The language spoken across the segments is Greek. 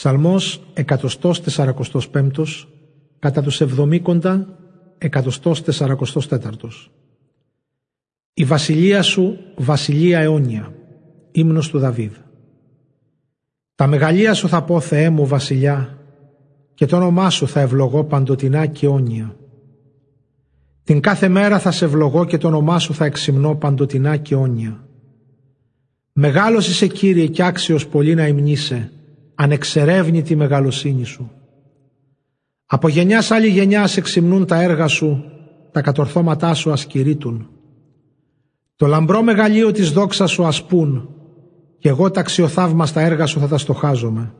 Ψαλμός 145 κατά τους εβδομήκοντα 144 Η βασιλεία σου βασιλεία αιώνια ύμνος του Δαβίδ Τα μεγαλεία σου θα πω Θεέ μου βασιλιά και το όνομά σου θα ευλογώ παντοτινά και αιώνια. Την κάθε μέρα θα σε ευλογώ και το όνομά σου θα εξυμνώ παντοτινά και αιώνια. Μεγάλος είσαι Κύριε και άξιος πολύ να υμνείσαι ανεξερεύνητη μεγαλοσύνη σου. Από γενιάς άλλη γενιά εξυμνούν τα έργα σου, τα κατορθώματά σου ασκηρίτουν. Το λαμπρό μεγαλείο της δόξας σου ασπούν και εγώ τα αξιοθαύμαστα έργα σου θα τα στοχάζομαι.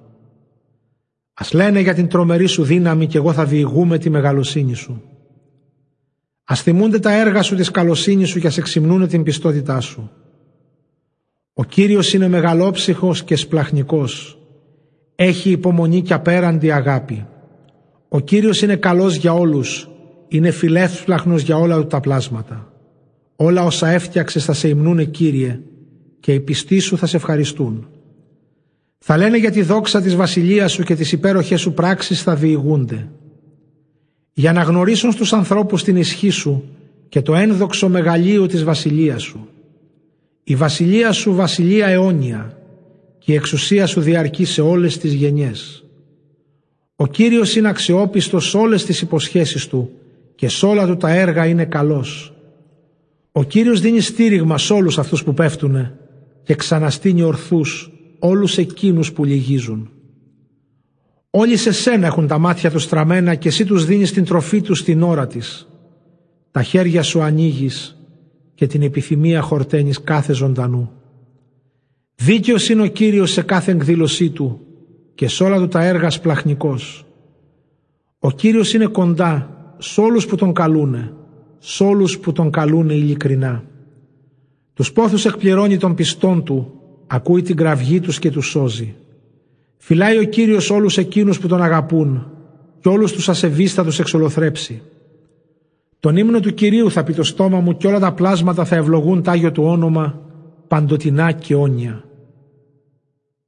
Ας λένε για την τρομερή σου δύναμη και εγώ θα διηγούμε τη μεγαλοσύνη σου. Ας θυμούνται τα έργα σου της καλοσύνης σου και ας εξυμνούν την πιστότητά σου. Ο Κύριος είναι μεγαλόψυχος και σπλαχνικός έχει υπομονή και απέραντη αγάπη. Ο Κύριος είναι καλός για όλους, είναι φιλεύσπλαχνος για όλα τα πλάσματα. Όλα όσα έφτιαξες θα σε υμνούνε Κύριε και οι πιστοί σου θα σε ευχαριστούν. Θα λένε για τη δόξα της βασιλείας σου και τις υπέροχες σου πράξεις θα διηγούνται. Για να γνωρίσουν στους ανθρώπους την ισχύ σου και το ένδοξο μεγαλείο της βασιλείας σου. Η βασιλεία σου βασιλεία αιώνια και η εξουσία σου διαρκεί σε όλες τις γενιές. Ο Κύριος είναι αξιόπιστος σε όλες τις υποσχέσεις Του και σε όλα Του τα έργα είναι καλός. Ο Κύριος δίνει στήριγμα σε όλους αυτούς που πέφτουνε και ξαναστείνει ορθούς όλους εκείνους που λυγίζουν. Όλοι σε σένα έχουν τα μάτια τους στραμμένα και εσύ τους δίνεις την τροφή τους στην ώρα της. Τα χέρια σου ανοίγεις και την επιθυμία χορταίνεις κάθε ζωντανού. Δίκαιος είναι ο Κύριος σε κάθε εκδήλωσή Του και σε όλα Του τα έργα σπλαχνικός. Ο Κύριος είναι κοντά σε όλους που Τον καλούνε, σε όλους που Τον καλούνε ειλικρινά. Τους πόθους εκπληρώνει των πιστών Του, ακούει την κραυγή τους και τους σώζει. Φυλάει ο Κύριος όλους εκείνους που Τον αγαπούν και όλους τους ασεβείς θα τους εξολοθρέψει. Τον ύμνο του Κυρίου θα πει το στόμα μου και όλα τα πλάσματα θα ευλογούν τ' Άγιο Του όνομα παντοτινά και όνια.